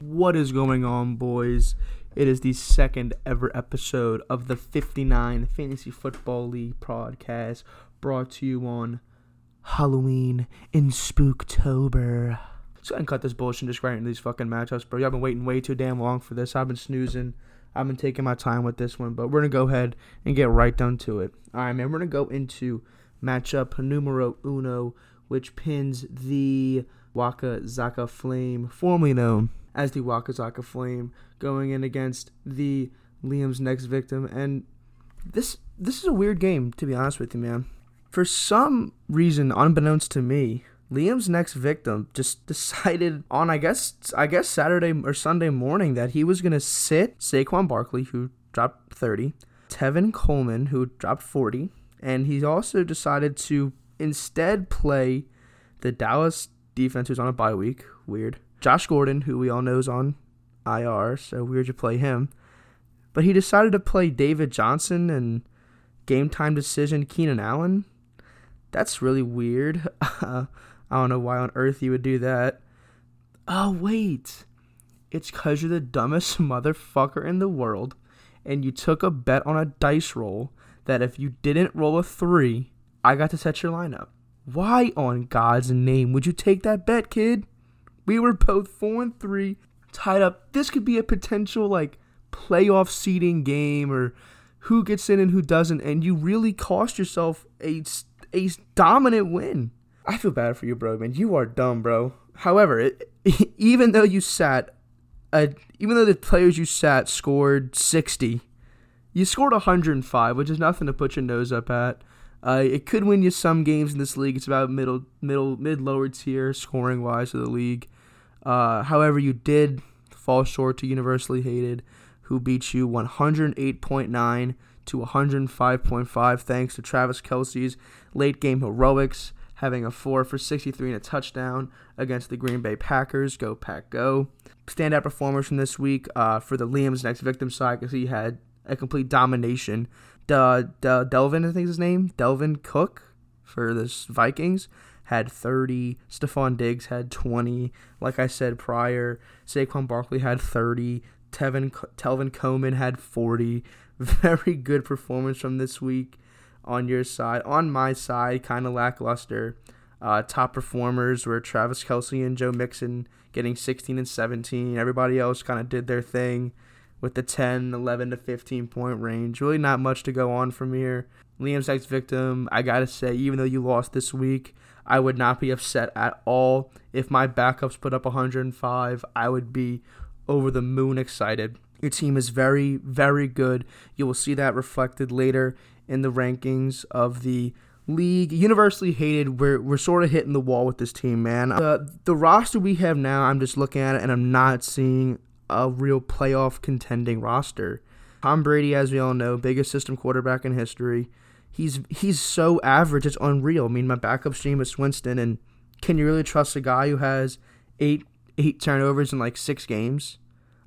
What is going on, boys? It is the second ever episode of the 59 Fantasy Football League podcast brought to you on Halloween in Spooktober. So I can cut this bullshit and just into these fucking matchups, bro. Y'all been waiting way too damn long for this. I've been snoozing. I've been taking my time with this one, but we're gonna go ahead and get right down to it. All right, man. We're gonna go into matchup numero uno, which pins the Waka Zaka Flame, formerly known as the Waka Zaka Flame, going in against the Liam's next victim. And this this is a weird game, to be honest with you, man. For some reason, unbeknownst to me, Liam's next victim just decided on I guess I guess Saturday or Sunday morning that he was gonna sit Saquon Barkley, who dropped 30, Tevin Coleman, who dropped 40, and he also decided to instead play the Dallas defense who's on a bye week. Weird. Josh Gordon, who we all know is on IR, so weird to play him. But he decided to play David Johnson and game time decision Keenan Allen. That's really weird. Uh, I don't know why on earth you would do that. Oh, wait. It's because you're the dumbest motherfucker in the world, and you took a bet on a dice roll that if you didn't roll a three, I got to set your lineup. Why on God's name would you take that bet, kid? We were both four and three, tied up. This could be a potential like playoff seeding game or who gets in and who doesn't, and you really cost yourself a a dominant win. I feel bad for you, bro. Man, you are dumb, bro. However, it, even though you sat, even though the players you sat scored sixty, you scored 105, which is nothing to put your nose up at. Uh, it could win you some games in this league. It's about middle, middle, mid, lower tier scoring wise of the league. Uh, however, you did fall short to Universally Hated, who beat you 108.9 to 105.5, thanks to Travis Kelce's late game heroics, having a four for 63 and a touchdown against the Green Bay Packers. Go Pack, go! Standout performers from this week uh, for the Liam's next victim side because he had a complete domination. De, De, Delvin, I think is his name, Delvin Cook for the Vikings had 30. Stefon Diggs had 20. Like I said prior, Saquon Barkley had 30. Tevin Telvin Coleman had 40. Very good performance from this week on your side. On my side, kind of lackluster. Uh, top performers were Travis Kelce and Joe Mixon getting 16 and 17. Everybody else kind of did their thing with the 10, 11 to 15 point range. Really not much to go on from here. Liam next victim, I gotta say, even though you lost this week, I would not be upset at all. If my backups put up 105, I would be over the moon excited. Your team is very, very good. You will see that reflected later in the rankings of the league. Universally hated. We're, we're sort of hitting the wall with this team, man. Uh, the roster we have now, I'm just looking at it and I'm not seeing a real playoff contending roster. Tom Brady, as we all know, biggest system quarterback in history. He's he's so average, it's unreal. I mean, my backup stream is Winston, and can you really trust a guy who has eight eight turnovers in like six games?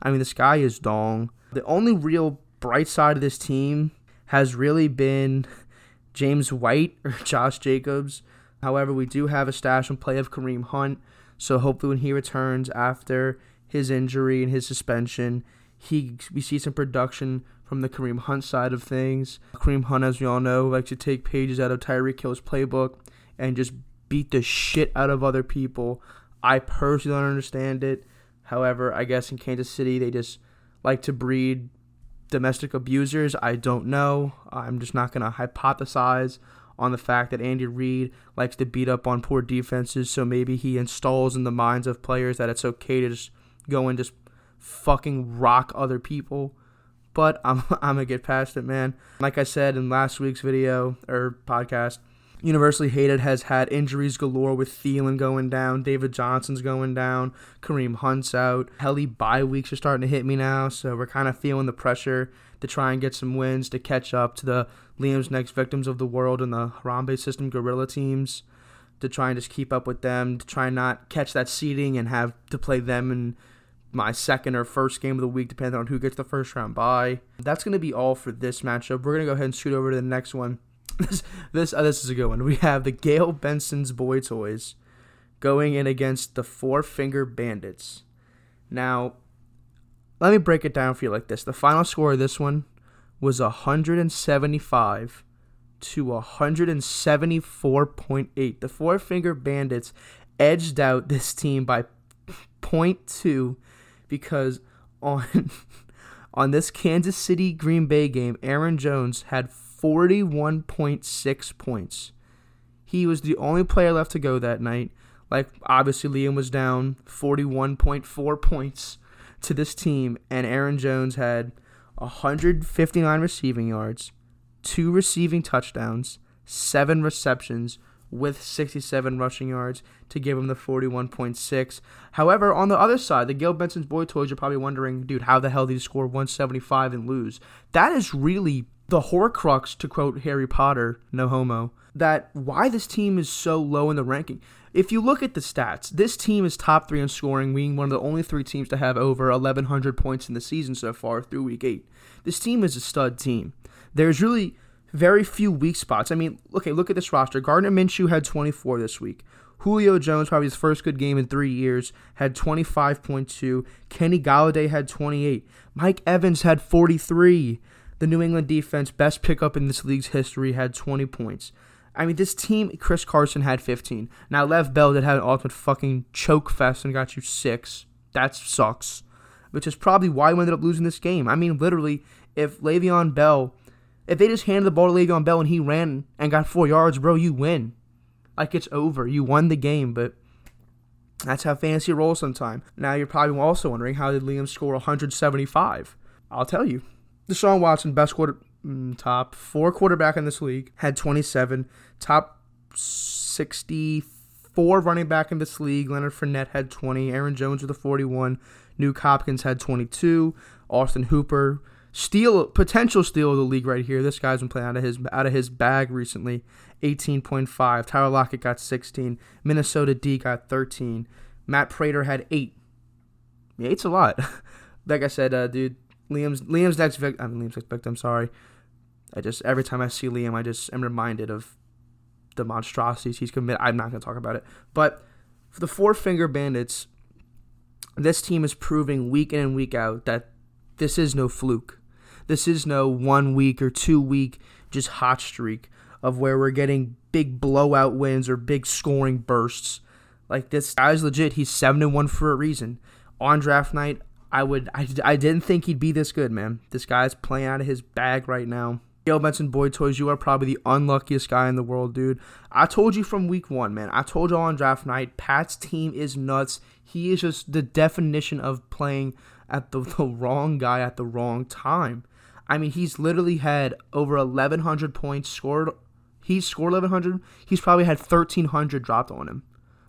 I mean, this guy is dong. The only real bright side of this team has really been James White or Josh Jacobs. However, we do have a stash and play of Kareem Hunt, so hopefully when he returns after his injury and his suspension, he we see some production from the Kareem Hunt side of things. Kareem Hunt, as we all know, likes to take pages out of Tyreek Hill's playbook and just beat the shit out of other people. I personally don't understand it. However, I guess in Kansas City they just like to breed domestic abusers. I don't know. I'm just not going to hypothesize on the fact that Andy Reid likes to beat up on poor defenses, so maybe he installs in the minds of players that it's okay to just go and just fucking rock other people but I'm I'm gonna get past it, man. Like I said in last week's video or podcast, Universally Hated has had injuries galore with Thielen going down, David Johnson's going down, Kareem Hunt's out. Helly bye weeks are starting to hit me now, so we're kind of feeling the pressure to try and get some wins to catch up to the Liam's next victims of the world and the Harambe system gorilla teams to try and just keep up with them, to try and not catch that seeding and have to play them in my second or first game of the week, depending on who gets the first round bye. That's going to be all for this matchup. We're going to go ahead and shoot over to the next one. This this uh, this is a good one. We have the Gayle Benson's Boy Toys going in against the Four Finger Bandits. Now, let me break it down for you like this. The final score of this one was 175 to 174.8. The Four Finger Bandits edged out this team by 0.2 because on on this Kansas City Green Bay game, Aaron Jones had 41.6 points. He was the only player left to go that night. Like obviously Liam was down 41.4 points to this team and Aaron Jones had 159 receiving yards, two receiving touchdowns, seven receptions with 67 rushing yards to give him the 41.6. However, on the other side, the Gayle Benson's boy toys, you're probably wondering, dude, how the hell did he score 175 and lose? That is really the horcrux, to quote Harry Potter, no homo, that why this team is so low in the ranking. If you look at the stats, this team is top three in scoring, being one of the only three teams to have over 1,100 points in the season so far through week eight. This team is a stud team. There's really very few weak spots. I mean, okay, look at this roster. Gardner Minshew had 24 this week. Julio Jones, probably his first good game in three years, had 25.2. Kenny Golladay had 28. Mike Evans had 43. The New England defense, best pickup in this league's history, had 20 points. I mean, this team, Chris Carson had 15. Now, Lev Bell did have an ultimate fucking choke fest and got you six. That sucks. Which is probably why we ended up losing this game. I mean, literally, if Le'Veon Bell if they just handed the ball to Le'Veon Bell and he ran and got four yards, bro, you win. Like it's over. You won the game, but that's how fantasy rolls sometimes. Now you're probably also wondering how did Liam score 175? I'll tell you. Deshaun Watson, best quarter, mm, top four quarterback in this league, had 27. Top 64 running back in this league, Leonard Fournette had 20. Aaron Jones with a 41. Nuke Hopkins had 22. Austin Hooper steal potential steal of the league right here. This guy's been playing out of his out of his bag recently. 18.5. Tyler Lockett got 16. Minnesota D got 13. Matt Prater had eight. Eight's a lot. like I said, uh, dude, Liam's Liam's next victim. I mean, Liam's next victim. Sorry. I just every time I see Liam, I just am reminded of the monstrosities he's committed. I'm not gonna talk about it, but for the Four Finger Bandits, this team is proving week in and week out that this is no fluke. This is no one week or two week just hot streak of where we're getting big blowout wins or big scoring bursts. Like this guy's legit. He's seven and one for a reason. On draft night, I would I, I didn't think he'd be this good, man. This guy's playing out of his bag right now. Gayle Benson Boy Toys, you are probably the unluckiest guy in the world, dude. I told you from week one, man. I told y'all on draft night, Pat's team is nuts. He is just the definition of playing at the, the wrong guy at the wrong time. I mean, he's literally had over 1,100 points scored. He's scored 1,100. He's probably had 1,300 dropped on him.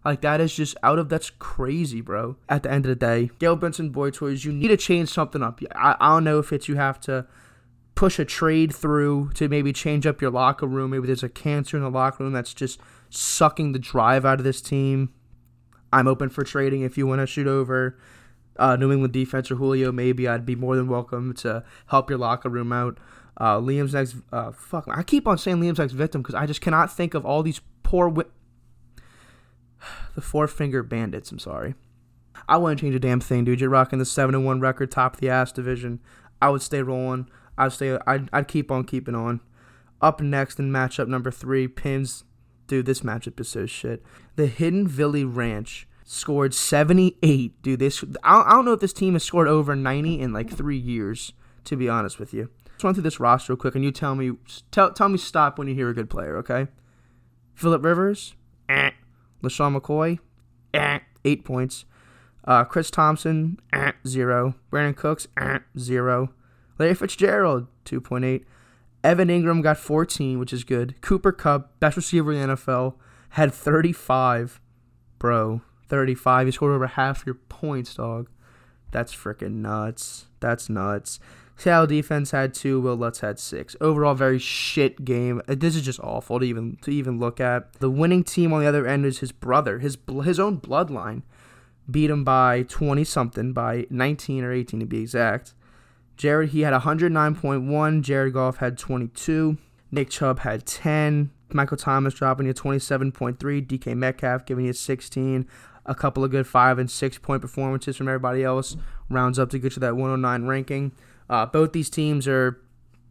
Like, that is just out of, that's crazy, bro. At the end of the day, Gayle Benson Boy Toys, you need to change something up. I, I don't know if it's you have to push a trade through to maybe change up your locker room. Maybe there's a cancer in the locker room that's just sucking the drive out of this team. I'm open for trading if you want to shoot over uh, New England defense or Julio, maybe I'd be more than welcome to help your locker room out. Uh, Liam's next, uh, fuck, I keep on saying Liam's next victim because I just cannot think of all these poor, wi- the four finger bandits. I'm sorry. I wouldn't change a damn thing, dude. You're rocking the seven and one record, top of the ass division. I would stay rolling. I'd stay. I'd, I'd keep on keeping on. Up next in matchup number three, pins. Dude, this matchup is so shit. The Hidden Valley Ranch scored 78. Dude, this I, I don't know if this team has scored over 90 in like three years. To be honest with you, let's run through this roster real quick, and you tell me tell tell me stop when you hear a good player. Okay. Philip Rivers, eh. LeSean McCoy, eh. eight points. Uh, Chris Thompson, eh. zero. Brandin Cooks, eh. zero. Larry Fitzgerald, 2.8. Evan Engram got 14, which is good. Cooper Kupp, best receiver in the NFL, had 35. Bro, 35. He scored over half your points, dog. That's freaking nuts. That's nuts. Seattle defense had two. Wil Lutz had six. Overall, very shit game. Uh, this is just awful to even to even look at. The winning team on the other end is his brother, his his own bloodline. beat them by 20 something, by 19 or 18 to be exact. Jared, he had 109.1. Jared Goff had 22. Nick Chubb had 10. Michael Thomas dropping you 27.3. DK Metcalf giving you 16. A couple of good five and six point performances from everybody else rounds up to get you that 109 ranking. Uh, both these teams are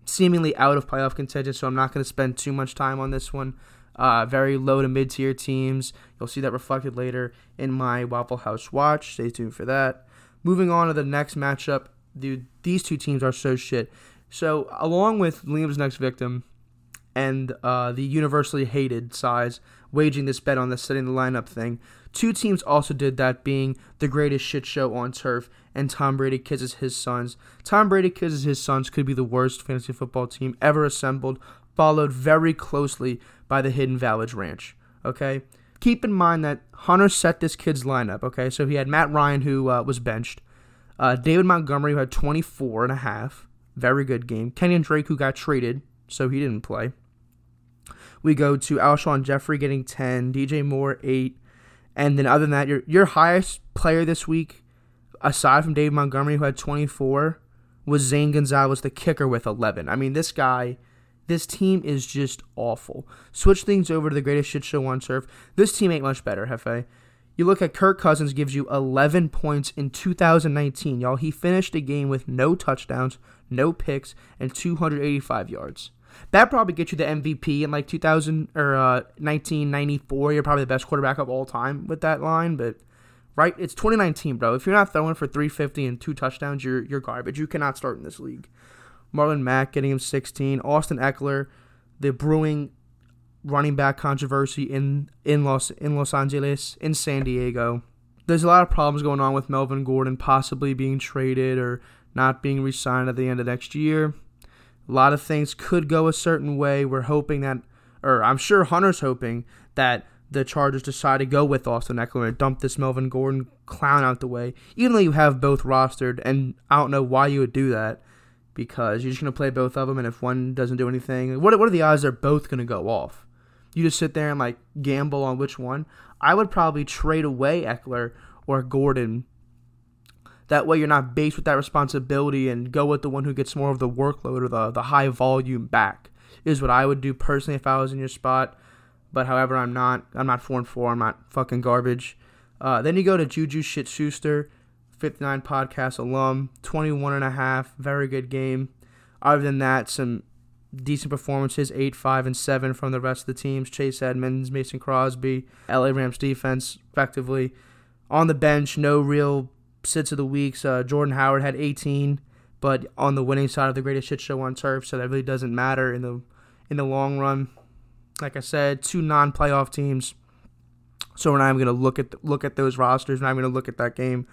seemingly out of playoff contention, so I'm not going to spend too much time on this one. Uh, very low to mid tier teams. You'll see that reflected later in my Waffle House watch. Stay tuned for that. Moving on to the next matchup, dude, these two teams are so shit. So, along with Liam's next victim and uh, the universally hated size waging this bet on the setting the lineup thing, two teams also did that, being the greatest shit show on turf and Tom Brady kisses his sons. Tom Brady kisses his sons could be the worst fantasy football team ever assembled, followed very closely by the Hidden Valley Ranch. Okay? Keep in mind that Hunter set this kid's lineup, okay? So he had Matt Ryan, who uh, was benched. Uh, David Montgomery, who had 24 and a half. Very good game. Kenyan Drake, who got traded, so he didn't play. We go to Alshon Jeffery getting 10, DJ Moore 8. And then other than that, your, your highest player this week, aside from David Montgomery, who had 24, was Zane Gonzalez, the kicker, with 11. I mean, this guy this team is just awful. Switch things over to the greatest shit show on turf. This team ain't much better, Hefe. You look at Kirk Cousins gives you 11 points in 2019, y'all. He finished the game with no touchdowns, no picks, and 285 yards. That probably gets you the MVP in like 2000 or uh, 1994. You're probably the best quarterback of all time with that line, but right, it's 2019, bro. If you're not throwing for 350 and two touchdowns, you're you're garbage. You cannot start in this league. Marlon Mack getting him 16. Austin Ekeler, the brewing running back controversy in in Los in Los Angeles, in San Diego. There's a lot of problems going on with Melvin Gordon possibly being traded or not being re-signed at the end of next year. A lot of things could go a certain way. We're hoping that, or I'm sure Hunter's hoping that the Chargers decide to go with Austin Ekeler and dump this Melvin Gordon clown out the way, even though you have both rostered, and I don't know why you would do that because you're just going to play both of them, and if one doesn't do anything, what, what are the odds they're both going to go off? You just sit there and like gamble on which one. I would probably trade away Ekeler or Gordon. That way, you're not based with that responsibility and go with the one who gets more of the workload or the, the high volume back. Is what I would do personally if I was in your spot. But however, I'm not. I'm not four and four. I'm not fucking garbage. Uh, then you go to Juju Shit Schuster. 59 podcast alum, 21 and a half, very good game. Other than that, some decent performances, 8, 5, and 7 from the rest of the teams. Chase Edmonds, Mason Crosby, LA Rams defense, effectively. On the bench, no real sits of the weeks. Uh, Jordan Howard had 18, but on the winning side of the greatest shit show on turf, so that really doesn't matter in the in the long run. Like I said, two non-playoff teams. So we're not even gonna look at look at those rosters. We're not even gonna look at that game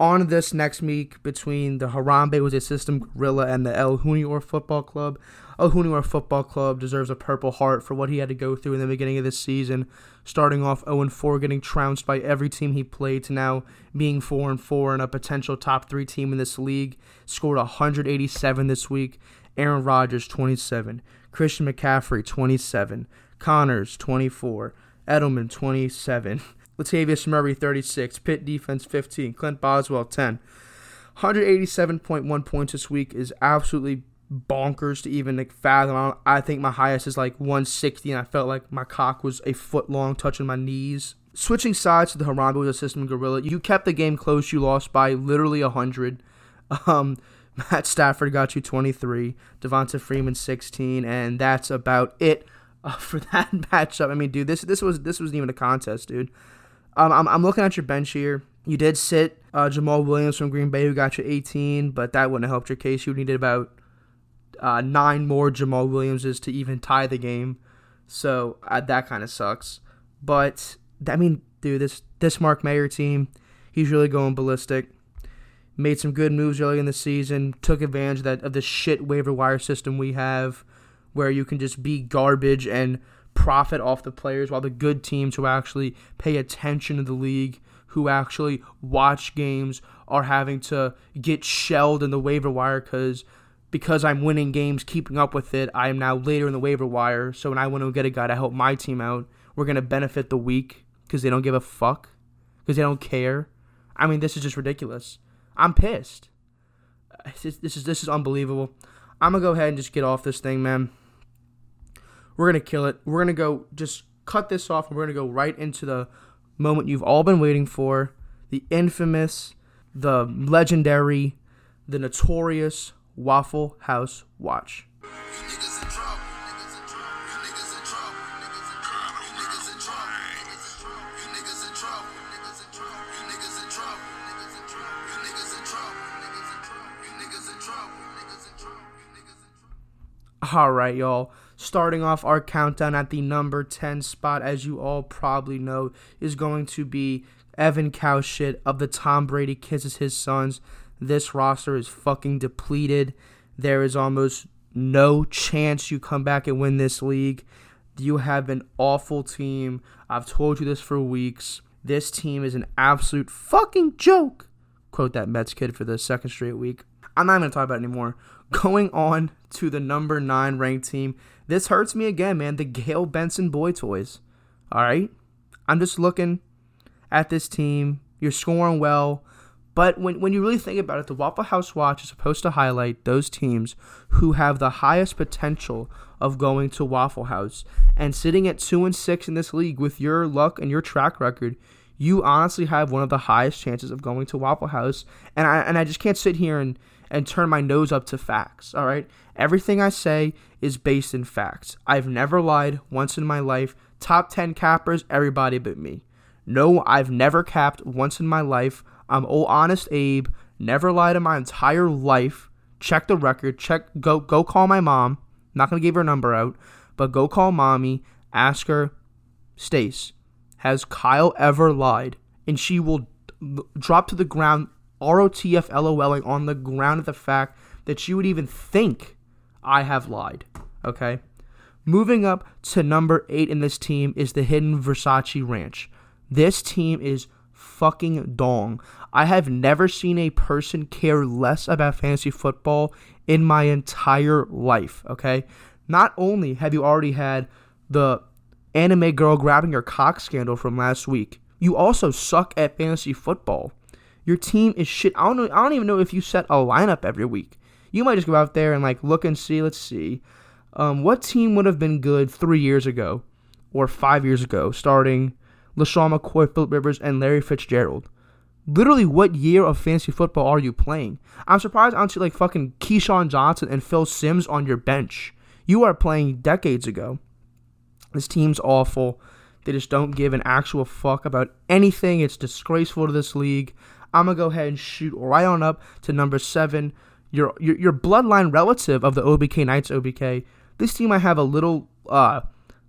on this next week between the Harambe was a system gorilla and the El Junior Football Club. El Junior Football Club deserves a Purple Heart for what he had to go through in the beginning of this season, starting off 0-4, getting trounced by every team he played, to now being 4-4 and a potential top three team in this league. Scored 187 this week. Aaron Rodgers 27, Christian McCaffrey 27, Connors 24, Edelman 27. Latavius Murray 36, Pitt defense 15, Clint Boswell 10. 187.1 points this week is absolutely bonkers to even like, fathom. I think my highest is like 160, and I felt like my cock was a foot long, touching my knees. Switching sides to the Harambe a system gorilla. You kept the game close. You lost by literally 100. Um, Matt Stafford got you 23, Devonta Freeman 16, and that's about it uh, for that matchup. I mean, dude, this this was this wasn't even a contest, dude. Um, I'm, I'm looking at your bench here. You did sit uh, Jamaal Williams from Green Bay, who got you 18, but that wouldn't have helped your case. You needed about uh, nine more Jamaal Williamses to even tie the game. So uh, that kind of sucks. But I mean, dude, this this Mark Mayer team, he's really going ballistic. Made some good moves early in the season. Took advantage of that of the shit waiver wire system we have, where you can just be garbage and profit off the players, while the good teams who actually pay attention to the league, who actually watch games, are having to get shelled in the waiver wire because because I'm winning games, keeping up with it. I am now later in the waiver wire, so when I want to get a guy to help my team out, we're gonna benefit the weak because they don't give a fuck, because they don't care. I mean, this is just ridiculous. I'm pissed. This is this is, this is unbelievable. I'm gonna go ahead and just get off this thing, man. We're gonna kill it. We're gonna go just cut this off, and we're gonna go right into the moment you've all been waiting for, the infamous, the legendary, the notorious Waffle House Watch. All right, y'all. Starting off our countdown at the number 10 spot, as you all probably know, is going to be Evan Cowshit of the Tom Brady Kisses His Sons. This roster is fucking depleted. There is almost no chance you come back and win this league. You have an awful team. I've told you this for weeks. This team is an absolute fucking joke. Quote that Mets kid for the second straight week. I'm not going to talk about anymore. Going on to the number nine ranked team. This hurts me again, man. The Gayle Benson Boy Toys. All right. I'm just looking at this team. You're scoring well. But when, when you really think about it, the Waffle House Watch is supposed to highlight those teams who have the highest potential of going to Waffle House. And sitting at 2 and 6 in this league with your luck and your track record, you honestly have one of the highest chances of going to Waffle House. And I and I just can't sit here and, and turn my nose up to facts. All right. Everything I say is based in facts. I've never lied once in my life. Top 10 cappers, everybody but me. No, I've never capped once in my life. I'm old honest Abe. Never lied in my entire life. Check the record. Check go go call my mom. not gonna give her number out, but go call mommy. Ask her, Stace, has Kyle ever lied? And she will drop to the ground, ROTF LOLing on the ground of the fact that you would even think I have lied. Okay? Moving up to number eight in this team is the Hidden Versace Ranch. This team is fucking dong. I have never seen a person care less about fantasy football in my entire life. Okay? Not only have you already had the anime girl grabbing your cock scandal from last week, you also suck at fantasy football. Your team is shit. I don't know. I don't even know if you set a lineup every week. You might just go out there and like look and see. Let's see, um, what team would have been good three years ago or five years ago, starting LeSean McCoy, Philip Rivers, and Larry Fitzgerald. Literally, what year of fantasy football are you playing? I'm surprised I don't see like fucking Keyshawn Johnson and Phil Simms on your bench. You are playing decades ago. This team's awful. They just don't give an actual fuck about anything. It's disgraceful to this league. I'm gonna go ahead and shoot right on up to number seven. Your your, your bloodline relative of the OBK Knights OBK. This team I have a little uh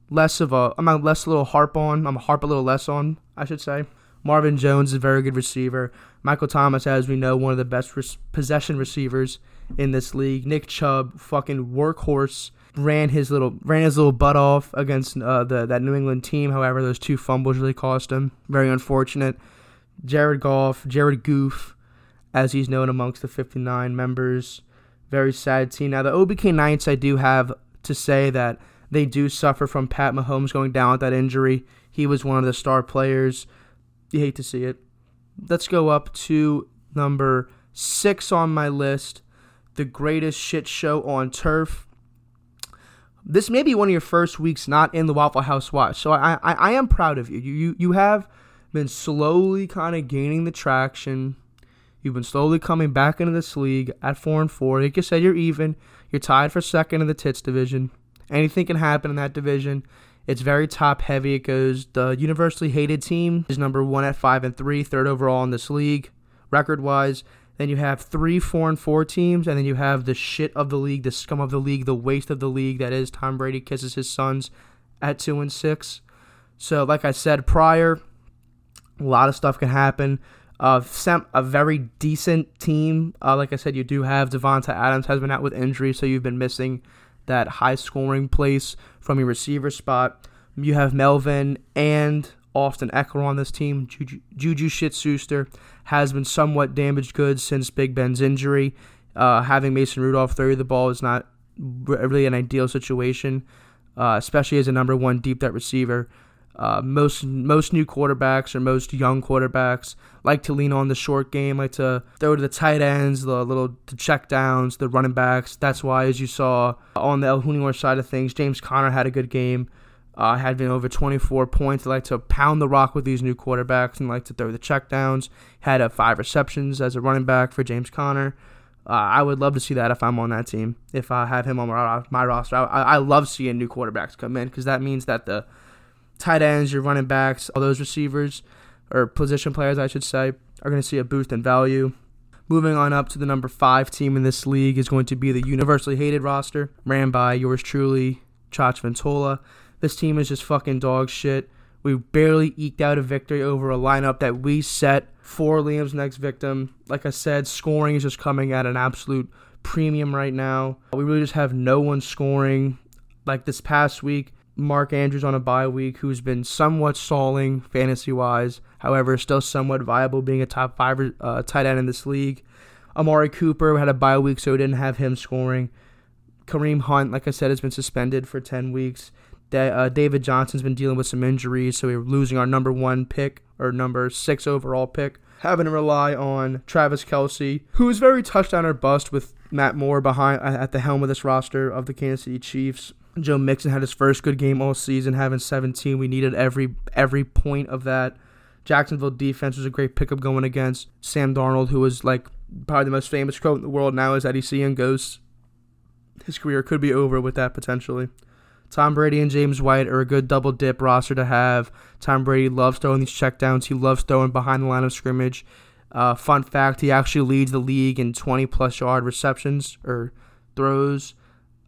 less of a I'm a less a little harp on. I'm a harp a little less on, I should say. Marvin Jones is a very good receiver. Michael Thomas, as we know, one of the best res- possession receivers in this league. Nick Chubb, fucking workhorse, ran his little ran his little butt off against uh, the that New England team. However, those two fumbles really cost him. Very unfortunate. Jared Goff, Jared Goof, as he's known amongst the 59 members. Very sad team. Now the OBK Knights, I do have to say that they do suffer from Pat Mahomes going down with that injury. He was one of the star players. You hate to see it. Let's go up to number six on my list. The greatest shit show on turf. This may be one of your first weeks not in the Waffle House watch, so I I, I am proud of you. You you you have been slowly kind of gaining the traction. You've been slowly coming back into this league at four and four. Like you said, you're even. You're tied for second in the Tits division. Anything can happen in that division. It's very top heavy. It goes the universally hated team is number one at five and three, third overall in this league, record wise. Then you have three, four, and four teams, and then you have the shit of the league, the scum of the league, the waste of the league that is Tom Brady kisses his sons at two and six. So, like I said prior, a lot of stuff can happen. Uh, a very decent team. Uh, like I said, you do have Devonta Adams has been out with injury, so you've been missing that high scoring place from your receiver spot. You have Melvin and Austin Ekeler on this team. Juju, Juju Shit-Schuster has been somewhat damaged goods since Big Ben's injury. Uh, having Mason Rudolph throw the ball is not really an ideal situation, uh, especially as a number one deep threat receiver. Uh, most most new quarterbacks or most young quarterbacks like to lean on the short game, like to throw to the tight ends, the little the check downs, the running backs. That's why, as you saw on the El Junior side of things, James Conner had a good game. Uh, had been over 24 points. Like to pound the rock with these new quarterbacks and like to throw the check downs. Had a five receptions as a running back for James Conner. Uh, I would love to see that if I'm on that team. If I have him on my, my roster, I, I love seeing new quarterbacks come in because that means that the tight ends, your running backs, all those receivers or position players, I should say, are going to see a boost in value. Moving on up to the number five team in this league is going to be the universally hated roster, ran by yours truly, Chach Ventola. This team is just fucking dog shit. We barely eked out a victory over a lineup that we set for Liam's next victim. Like I said, scoring is just coming at an absolute premium right now. We really just have no one scoring. Like this past week, Mark Andrews on a bye week, who's been somewhat stalling fantasy wise, however, still somewhat viable being a top five uh, tight end in this league. Amari Cooper had a bye week, so we didn't have him scoring. Kareem Hunt, like I said, has been suspended for 10 weeks. Uh, David Johnson's been dealing with some injuries, so we're losing our number one pick or number six overall pick. Having to rely on Travis Kelce, who is very touchdown or bust with Matt Moore behind at the helm of this roster of the Kansas City Chiefs. Joe Mixon had his first good game all season, having 17. We needed every every point of that. Jacksonville defense was a great pickup going against Sam Darnold, who was like probably the most famous quote in the world now is that he's seeing ghosts. His career could be over with that potentially. Tom Brady and James White are a good double dip roster to have. Tom Brady loves throwing these checkdowns. He loves throwing behind the line of scrimmage. Uh, fun fact: he actually leads the league in 20 plus yard receptions or throws.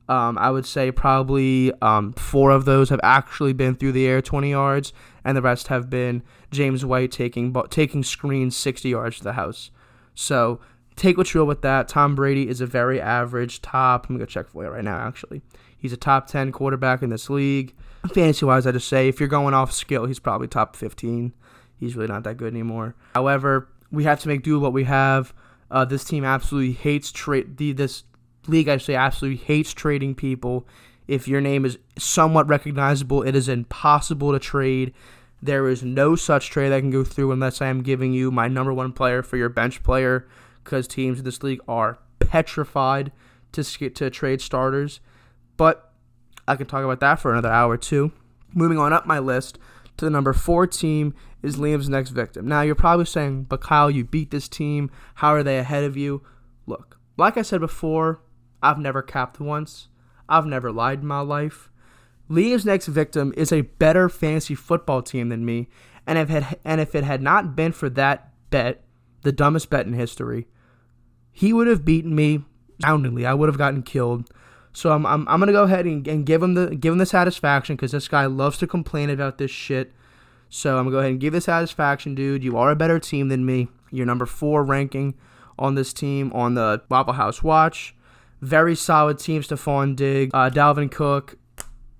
Um, I would say probably um, four of those have actually been through the air 20 yards, and the rest have been James White taking taking screens 60 yards to the house. So take what you will with that. Tom Brady is a very average top. I'm gonna go check for you right now. Actually, he's a top 10 quarterback in this league. Fantasy wise, I just say if you're going off skill, he's probably top 15. He's really not that good anymore. However, we have to make do with what we have. Uh, this team absolutely hates trade. This league, I say, absolutely hates trading people. If your name is somewhat recognizable, it is impossible to trade. There is no such trade that can go through unless I am giving you my number one player for your bench player, because teams in this league are petrified to to trade starters. But I can talk about that for another hour too. Moving on up my list to the number four team is Liam's next victim. Now you're probably saying, "But Kyle, you beat this team. How are they ahead of you?" Look, like I said before, I've never capped once. I've never lied in my life. Liam's next victim is a better fantasy football team than me, and if it, and if it had not been for that bet, the dumbest bet in history, he would have beaten me soundingly. I would have gotten killed. So I'm I'm, I'm gonna go ahead and, and give him the give him the satisfaction because this guy loves to complain about this shit. So I'm gonna go ahead and give the satisfaction, dude. You are a better team than me. You're number four ranking on this team on the Waffle House Watch. Very solid team, Stefon Diggs, uh, Dalvin Cook,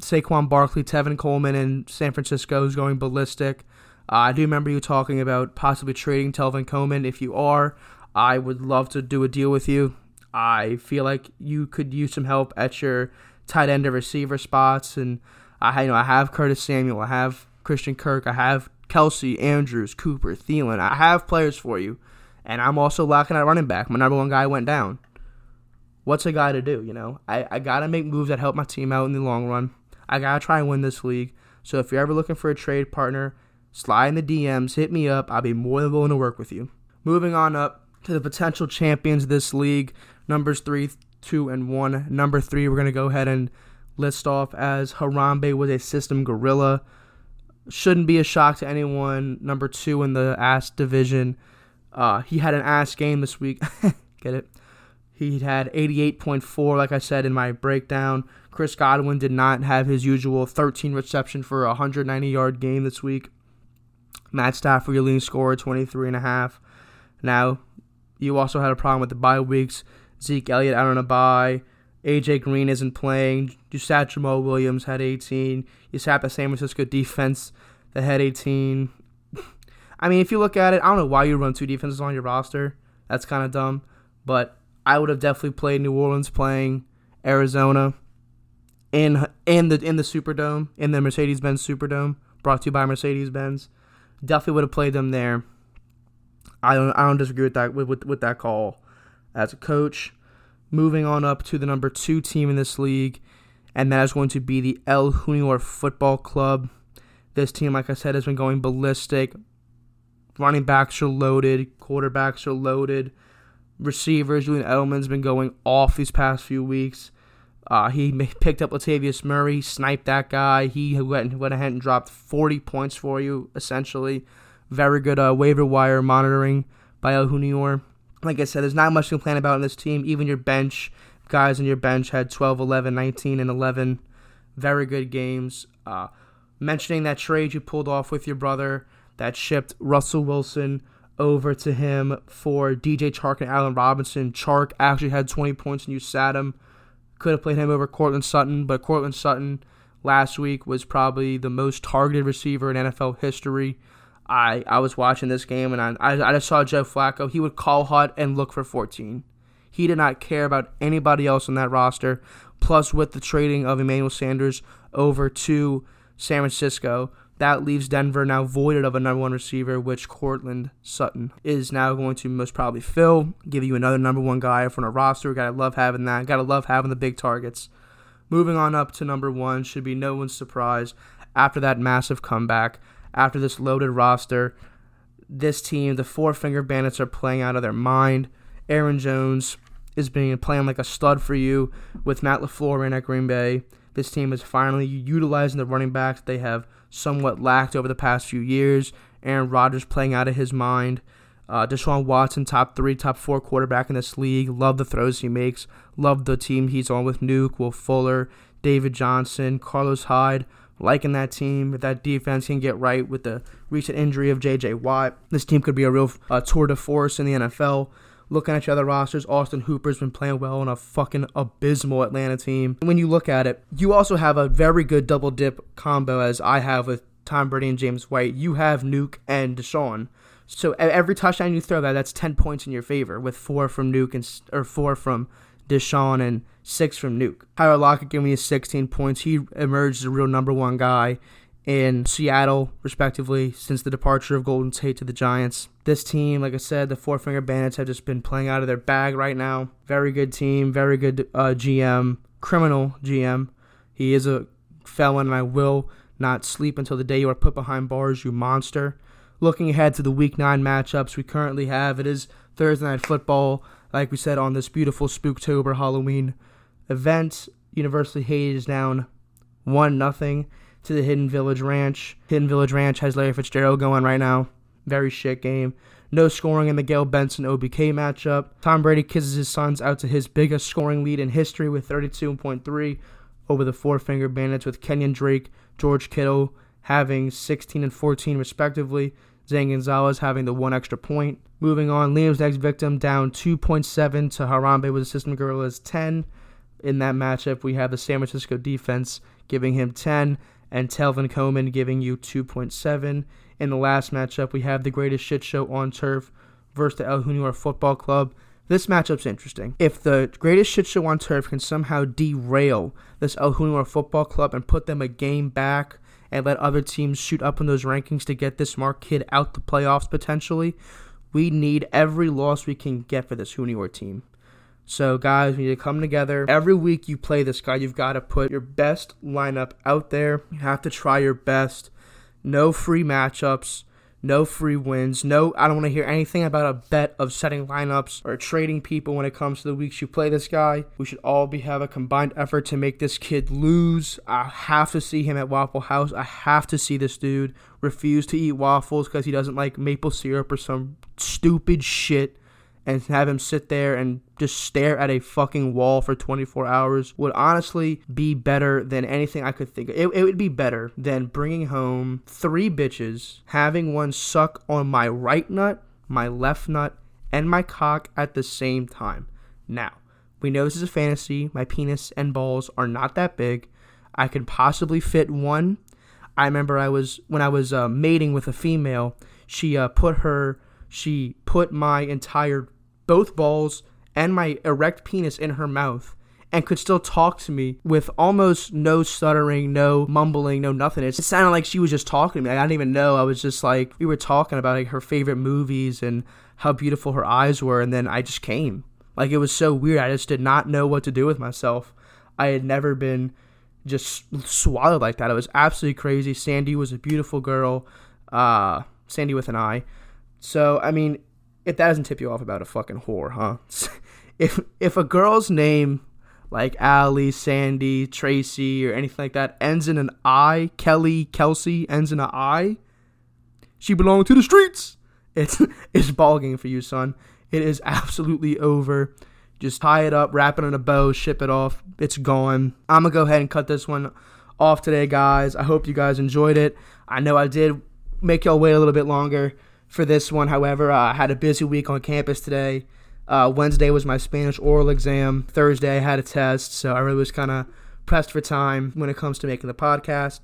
Saquon Barkley, Tevin Coleman, and San Francisco is going ballistic. Uh, I do remember you talking about possibly trading Tevin Coleman. If you are, I would love to do a deal with you. I feel like you could use some help at your tight end or receiver spots, and I you know I have Curtis Samuel, I have Christian Kirk, I have Kelce, Andrews, Cooper, Thielen. I have players for you, and I'm also lacking at running back. My number one guy went down what's a guy to do? You know, I, I gotta make moves that help my team out in the long run. I gotta try and win this league. So if you're ever looking for a trade partner, slide in the DMs, hit me up. I'll be more than willing to work with you. Moving on up to the potential champions of this league, numbers three, two, and one. Number three, we're gonna go ahead and list off as Harambe was a system gorilla. Shouldn't be a shock to anyone. Number two in the ass division. Uh, he had an ass game this week. Get it? He had 88.4, like I said in my breakdown. Chris Godwin did not have his usual 13 reception for a 190 yard game this week. Matt Stafford, your leading scorer, 23.5. Now, you also had a problem with the bye weeks. Zeke Elliott out on a bye. AJ Green isn't playing. You sat Jamaal Williams had 18. You sat the San Francisco defense that had 18. I mean, if you look at it, I don't know why you run two defenses on your roster. That's kind of dumb. But I would have definitely played New Orleans playing Arizona in in the in the Superdome in the Mercedes-Benz Superdome brought to you by Mercedes Benz. Definitely would have played them there. I don't I don't disagree with that with, with, with that call as a coach. Moving on up to the number two team in this league, and that is going to be the El Junior Football Club. This team, like I said, has been going ballistic. Running backs are loaded, quarterbacks are loaded, receivers. Julian Edelman's been going off these past few weeks. Uh, he picked up Latavius Murray, sniped that guy. He went, went ahead and dropped 40 points for you, essentially. Very good uh, waiver wire monitoring by El Junior. Like I said, there's not much to complain about in this team. Even your bench, guys on your bench had 12, 11, 19, and 11. Very good games. Uh, mentioning that trade you pulled off with your brother that shipped Russell Wilson over to him for DJ Chark and Allen Robinson. Chark actually had 20 points and you sat him. Could have played him over Courtland Sutton, but Courtland Sutton last week was probably the most targeted receiver in NFL history. I, I was watching this game and I, I, just saw Joe Flacco. He would call hot and look for 14. He did not care about anybody else on that roster. Plus, with the trading of Emmanuel Sanders over to San Francisco, that leaves Denver now voided of a number one receiver, which Courtland Sutton is now going to most probably fill. Give you another number one guy from a roster. Gotta love having that. Gotta love having the big targets. Moving on up to number one should be no one's surprise after that massive comeback, after this loaded roster. This team, the Four Finger Bandits, are playing out of their mind. Aaron Jones is being playing like a stud for you with Matt LaFleur in at Green Bay. This team is finally utilizing the running backs they have somewhat lacked over the past few years. Aaron Rodgers playing out of his mind. Uh, Deshaun Watson, top three, top four quarterback in this league. Love the throws he makes. Love the team he's on with Nuke, Will Fuller, David Johnson, Carlos Hyde. Liking that team. If that defense can get right with the recent injury of J.J. Watt, this team could be a real uh, tour de force in the NFL. Looking at your other rosters, Austin Hooper's been playing well on a fucking abysmal Atlanta team. When you look at it, you also have a very good double dip combo as I have with Tom Brady and James White. You have Nuke and Deshaun. So every touchdown you throw that, that's 10 points in your favor with four from Nuke and or four from Deshaun and six from Nuke. Tyler Lockett giving you 16 points. He emerged as a real number one guy in Seattle, respectively, since the departure of Golden Tate to the Giants. This team, like I said, the Four Finger Bandits have just been playing out of their bag right now. Very good team, very good uh, GM, criminal GM. He is a felon, and I will not sleep until the day you are put behind bars, you monster. Looking ahead to the Week 9 matchups we currently have, it is Thursday Night Football, like we said, on this beautiful Spooktober Halloween event. University is down 1 nothing to the Hidden Village Ranch. Hidden Village Ranch has Larry Fitzgerald going right now. Very shit game. No scoring in the Gayle Benson OBK matchup. Tom Brady kisses his sons out to his biggest scoring lead in history with 32.3 over the Four Finger Bandits with Kenyan Drake, George Kittle having 16 and 14 respectively. Zane Gonzalez having the one extra point. Moving on, Liam's next victim down 2.7 to Harambe with assistant Gorillas 10. In that matchup, we have the San Francisco defense giving him 10 and Telvin Coleman giving you 2.7. In the last matchup, we have the greatest shit show on turf versus the El Junior Football Club. This matchup's interesting. If the greatest shit show on turf can somehow derail this El Junior Football Club and put them a game back and let other teams shoot up in those rankings to get this Mark kid out the playoffs potentially, we need every loss we can get for this Junior team. So, guys, we need to come together. Every week you play this guy, you've got to put your best lineup out there. You have to try your best. No free matchups, no free wins. No, I don't want to hear anything about a bet of setting lineups or trading people when it comes to the weeks you play this guy. We should all be have a combined effort to make this kid lose. I have to see him at Waffle House. I have to see this dude refuse to eat waffles because he doesn't like maple syrup or some stupid shit and have him sit there and just stare at a fucking wall for 24 hours would honestly be better than anything I could think of. It, it would be better than bringing home three bitches, having one suck on my right nut, my left nut, and my cock at the same time. Now, we know this is a fantasy. My penis and balls are not that big. I could possibly fit one. I remember I was when I was uh, mating with a female. She uh, put her she put my entire both balls and my erect penis in her mouth and could still talk to me with almost no stuttering, no mumbling, no nothing. It sounded like she was just talking to me. I didn't even know. I was just like, we were talking about like her favorite movies and how beautiful her eyes were, and then I just came. Like it was so weird. I just did not know what to do with myself. I had never been just swallowed like that. It was absolutely crazy. Sandy was a beautiful girl. Uh, Sandy with an I. So I mean, if that doesn't tip you off about a fucking whore, huh? if if a girl's name like Allie, Sandy, Tracy, or anything like that ends in an I, Kelly, Kelsey ends in an I, she belonged to the streets. It's it's ball game for you, son. It is absolutely over. Just tie it up, wrap it in a bow, ship it off. It's gone. I'm gonna go ahead and cut this one off today, guys. I hope you guys enjoyed it. I know I did make y'all wait a little bit longer for this one. However, uh, I had a busy week on campus today. Uh, Wednesday was my Spanish oral exam. Thursday I had a test, so I really was kind of pressed for time when it comes to making the podcast.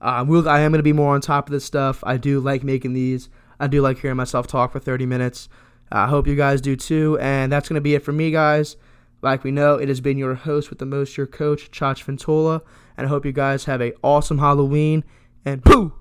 Uh, we'll, I am going to be more on top of this stuff. I do like making these. I do like hearing myself talk for 30 minutes. I hope you guys do too. And that's going to be it for me, guys. Like we know, it has been your host with the most, your coach, Chach Ventola. And I hope you guys have a awesome Halloween. And pooh!